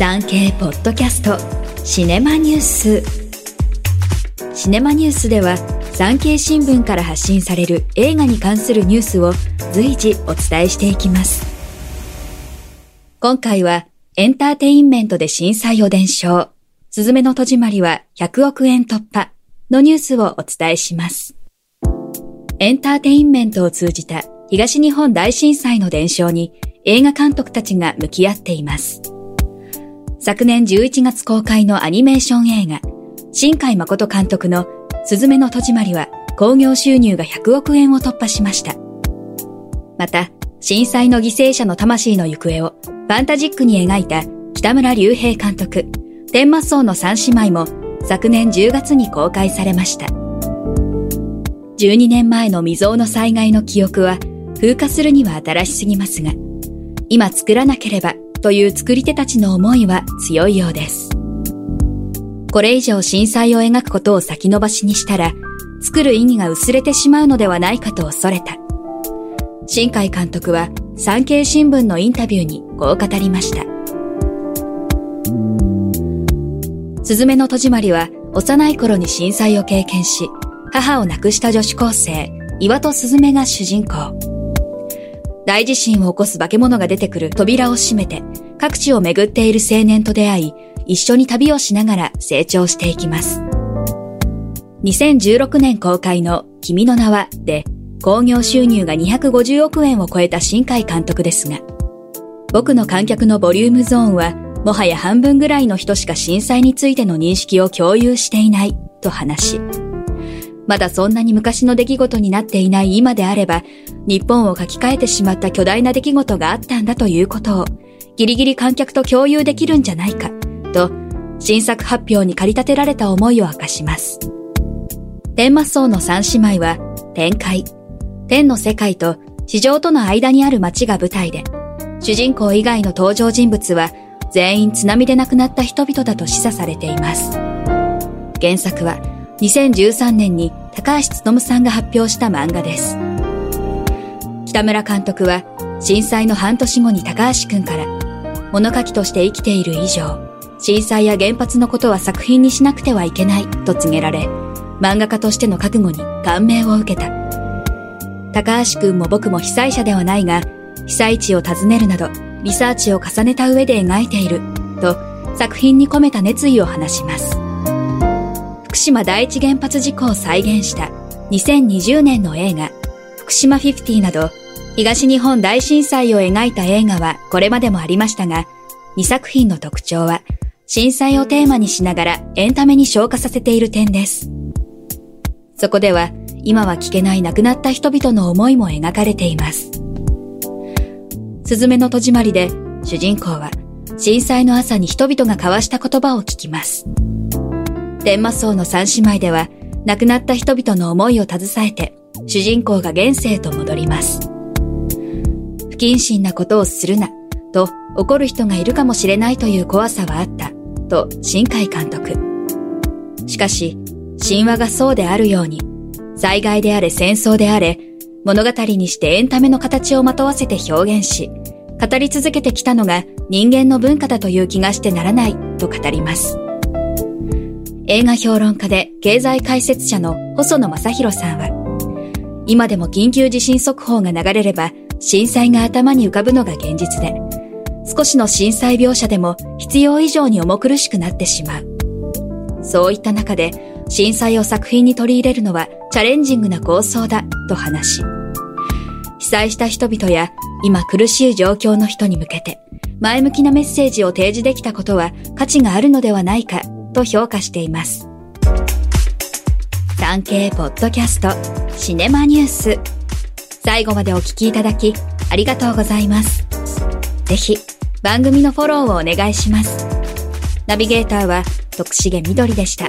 産経ポッドキャストシネマニュース。シネマニュースでは産経新聞から発信される映画に関するニュースを随時お伝えしていきます。今回はエンターテインメントで震災を伝承。すずめの戸締まりは100億円突破。のニュースをお伝えします。エンターテインメントを通じた東日本大震災の伝承に映画監督たちが向き合っています。昨年11月公開のアニメーション映画、新海誠監督のすずめの戸締まりは興行収入が100億円を突破しました。また、震災の犠牲者の魂の行方をファンタジックに描いた北村隆平監督、天魔荘の三姉妹も昨年10月に公開されました。12年前の未曾有の災害の記憶は風化するには新しすぎますが、今作らなければという作り手たちの思いは強いようです。これ以上震災を描くことを先延ばしにしたら、作る意義が薄れてしまうのではないかと恐れた。新海監督は産経新聞のインタビューにこう語りました。すずめの戸締まりは幼い頃に震災を経験し、母を亡くした女子高生、岩戸すずめが主人公。大地震を起こす化け物が出てくる扉を閉めて、各地を巡っている青年と出会い、一緒に旅をしながら成長していきます。2016年公開の君の名はで、興行収入が250億円を超えた新海監督ですが、僕の観客のボリュームゾーンは、もはや半分ぐらいの人しか震災についての認識を共有していない、と話し、まだそんなに昔の出来事になっていない今であれば、日本を書き換えてしまった巨大な出来事があったんだということを、ギリギリ観客と共有できるんじゃないか、と、新作発表に駆り立てられた思いを明かします。天魔荘の三姉妹は、天界、天の世界と地上との間にある街が舞台で、主人公以外の登場人物は全員津波で亡くなった人々だと示唆されています。原作は2013年に高橋努さんが発表した漫画です。北村監督は震災の半年後に高橋くんから物書きとして生きている以上、震災や原発のことは作品にしなくてはいけないと告げられ、漫画家としての覚悟に感銘を受けた。高橋くんも僕も被災者ではないが、被災地を訪ねるなど、リサーチを重ねた上で描いている、と作品に込めた熱意を話します。福島第一原発事故を再現した2020年の映画、福島50など、東日本大震災を描いた映画はこれまでもありましたが、2作品の特徴は、震災をテーマにしながらエンタメに昇華させている点です。そこでは、今は聞けない亡くなった人々の思いも描かれています。すずめの戸締まりで、主人公は、震災の朝に人々が交わした言葉を聞きます。天魔荘の三姉妹では、亡くなった人々の思いを携えて、主人公が現世へと戻ります。不謹慎なことをするな、と怒る人がいるかもしれないという怖さはあった、と新海監督。しかし、神話がそうであるように、災害であれ戦争であれ、物語にしてエンタメの形をまとわせて表現し、語り続けてきたのが人間の文化だという気がしてならないと語ります。映画評論家で経済解説者の細野正宏さんは、今でも緊急地震速報が流れれば、震災が頭に浮かぶのが現実で、少しの震災描写でも必要以上に重苦しくなってしまう。そういった中で、震災を作品に取り入れるのはチャレンジングな構想だと話し、被災した人々や今苦しい状況の人に向けて、前向きなメッセージを提示できたことは価値があるのではないかと評価しています。産経ポッドキャストシネマニュース最後までお聞きいただきありがとうございます。ぜひ番組のフォローをお願いします。ナビゲーターは徳重みどりでした。